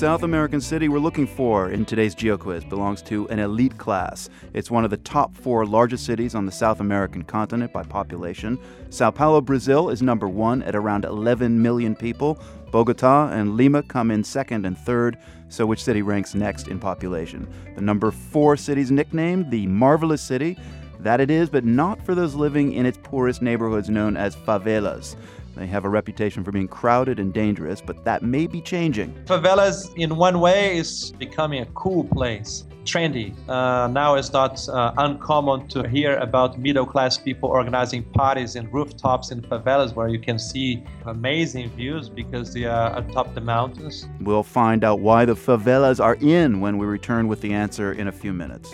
South American city we're looking for in today's GeoQuiz belongs to an elite class. It's one of the top four largest cities on the South American continent by population. Sao Paulo, Brazil is number one at around 11 million people. Bogota and Lima come in second and third. So, which city ranks next in population? The number four city's nicknamed the Marvelous City. That it is, but not for those living in its poorest neighborhoods known as favelas. They have a reputation for being crowded and dangerous, but that may be changing. Favelas, in one way, is becoming a cool place, trendy. Uh, now it's not uh, uncommon to hear about middle class people organizing parties in rooftops in favelas where you can see amazing views because they are atop the mountains. We'll find out why the favelas are in when we return with the answer in a few minutes.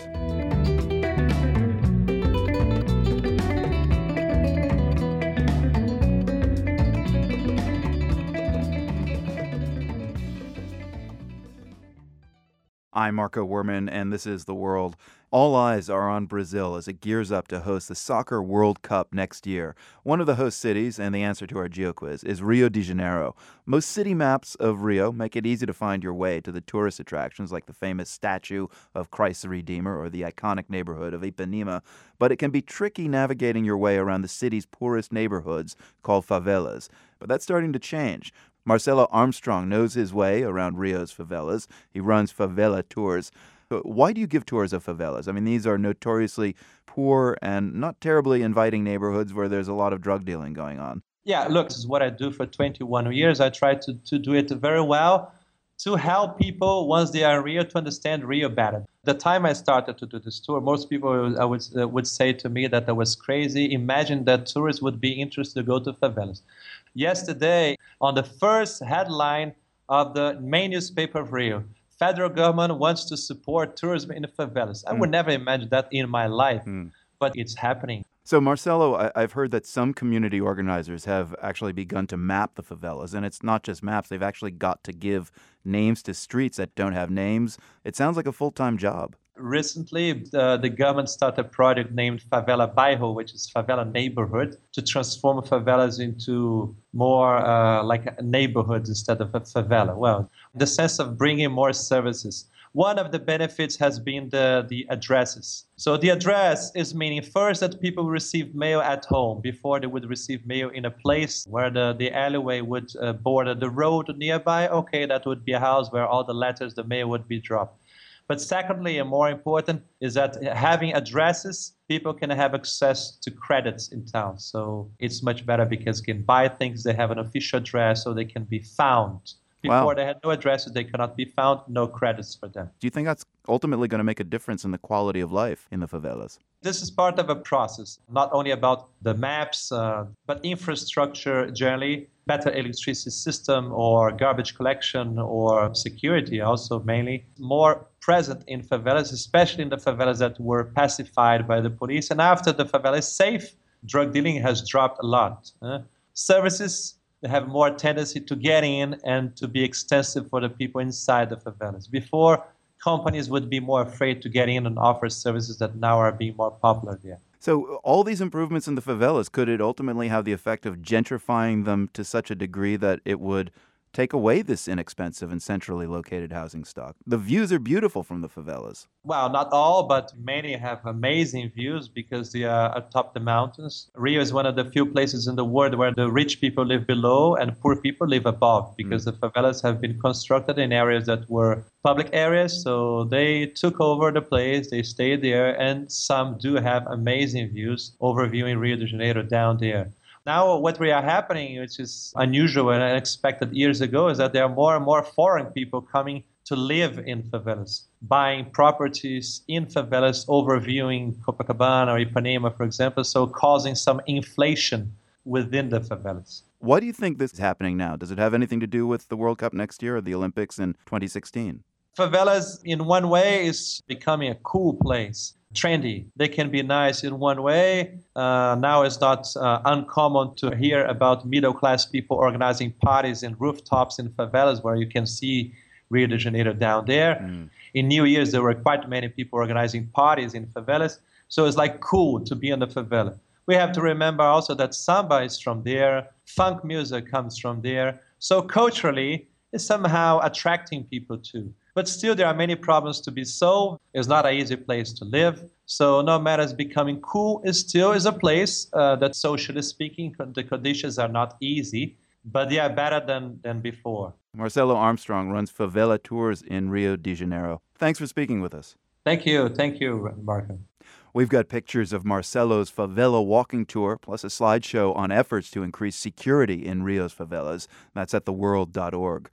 I'm Marco Werman, and this is The World. All eyes are on Brazil as it gears up to host the Soccer World Cup next year. One of the host cities, and the answer to our GeoQuiz, is Rio de Janeiro. Most city maps of Rio make it easy to find your way to the tourist attractions like the famous statue of Christ the Redeemer or the iconic neighborhood of Ipanema, but it can be tricky navigating your way around the city's poorest neighborhoods called favelas. But that's starting to change. Marcelo Armstrong knows his way around Rio's favelas. He runs favela tours. Why do you give tours of favelas? I mean, these are notoriously poor and not terribly inviting neighborhoods where there's a lot of drug dealing going on. Yeah, look, this is what I do for 21 years. I try to, to do it very well to help people once they are in Rio to understand Rio better. The time I started to do this tour, most people I would, uh, would say to me that I was crazy. Imagine that tourists would be interested to go to favelas yesterday on the first headline of the main newspaper of Rio. Federal government wants to support tourism in the favelas. I mm. would never imagine that in my life, mm. but it's happening. So, Marcelo, I- have heard that some community organizers have actually begun to map the favelas, and it's not just maps, they've actually got to give names to streets that don't have names. It sounds like a full time job recently the, the government started a project named Favela Bairro, which is favela neighborhood, to transform favelas into more uh, like neighborhoods instead of a favela. Well, the sense of bringing more services. One of the benefits has been the, the addresses. So the address is meaning first that people receive mail at home before they would receive mail in a place where the, the alleyway would uh, border the road nearby. Okay, that would be a house where all the letters, the mail would be dropped. But secondly, and more important, is that having addresses, people can have access to credits in town. So it's much better because they can buy things, they have an official address, so they can be found. Before wow. they had no addresses, they cannot be found, no credits for them. Do you think that's ultimately going to make a difference in the quality of life in the favelas? This is part of a process, not only about the maps, uh, but infrastructure generally, better electricity system or garbage collection or security also mainly. More present in favelas, especially in the favelas that were pacified by the police. And after the favela is safe, drug dealing has dropped a lot. Uh, services have more tendency to get in and to be extensive for the people inside the favelas. Before, companies would be more afraid to get in and offer services that now are being more popular there. So, all these improvements in the favelas, could it ultimately have the effect of gentrifying them to such a degree that it would take away this inexpensive and centrally located housing stock. The views are beautiful from the favelas. Well, not all, but many have amazing views because they are atop the mountains. Rio is one of the few places in the world where the rich people live below and poor people live above because mm. the favelas have been constructed in areas that were public areas. So they took over the place, they stayed there, and some do have amazing views overviewing Rio de Janeiro down there. Now, what we are happening, which is unusual and unexpected years ago, is that there are more and more foreign people coming to live in favelas, buying properties in favelas, overviewing Copacabana or Ipanema, for example, so causing some inflation within the favelas. Why do you think this is happening now? Does it have anything to do with the World Cup next year or the Olympics in 2016? Favelas, in one way, is becoming a cool place trendy. They can be nice in one way. Uh, now it's not uh, uncommon to hear about middle class people organizing parties in rooftops in favelas where you can see Rio de Janeiro down there. Mm. In New Year's, there were quite many people organizing parties in favelas. So it's like cool to be in the favela. We have to remember also that samba is from there, funk music comes from there. So culturally, it's somehow attracting people to. But still, there are many problems to be solved. It's not an easy place to live. So, no matter it's becoming cool, it still is a place uh, that, socially speaking, the conditions are not easy, but they are better than, than before. Marcelo Armstrong runs favela tours in Rio de Janeiro. Thanks for speaking with us. Thank you. Thank you, Marco. We've got pictures of Marcelo's favela walking tour, plus a slideshow on efforts to increase security in Rio's favelas. That's at theworld.org.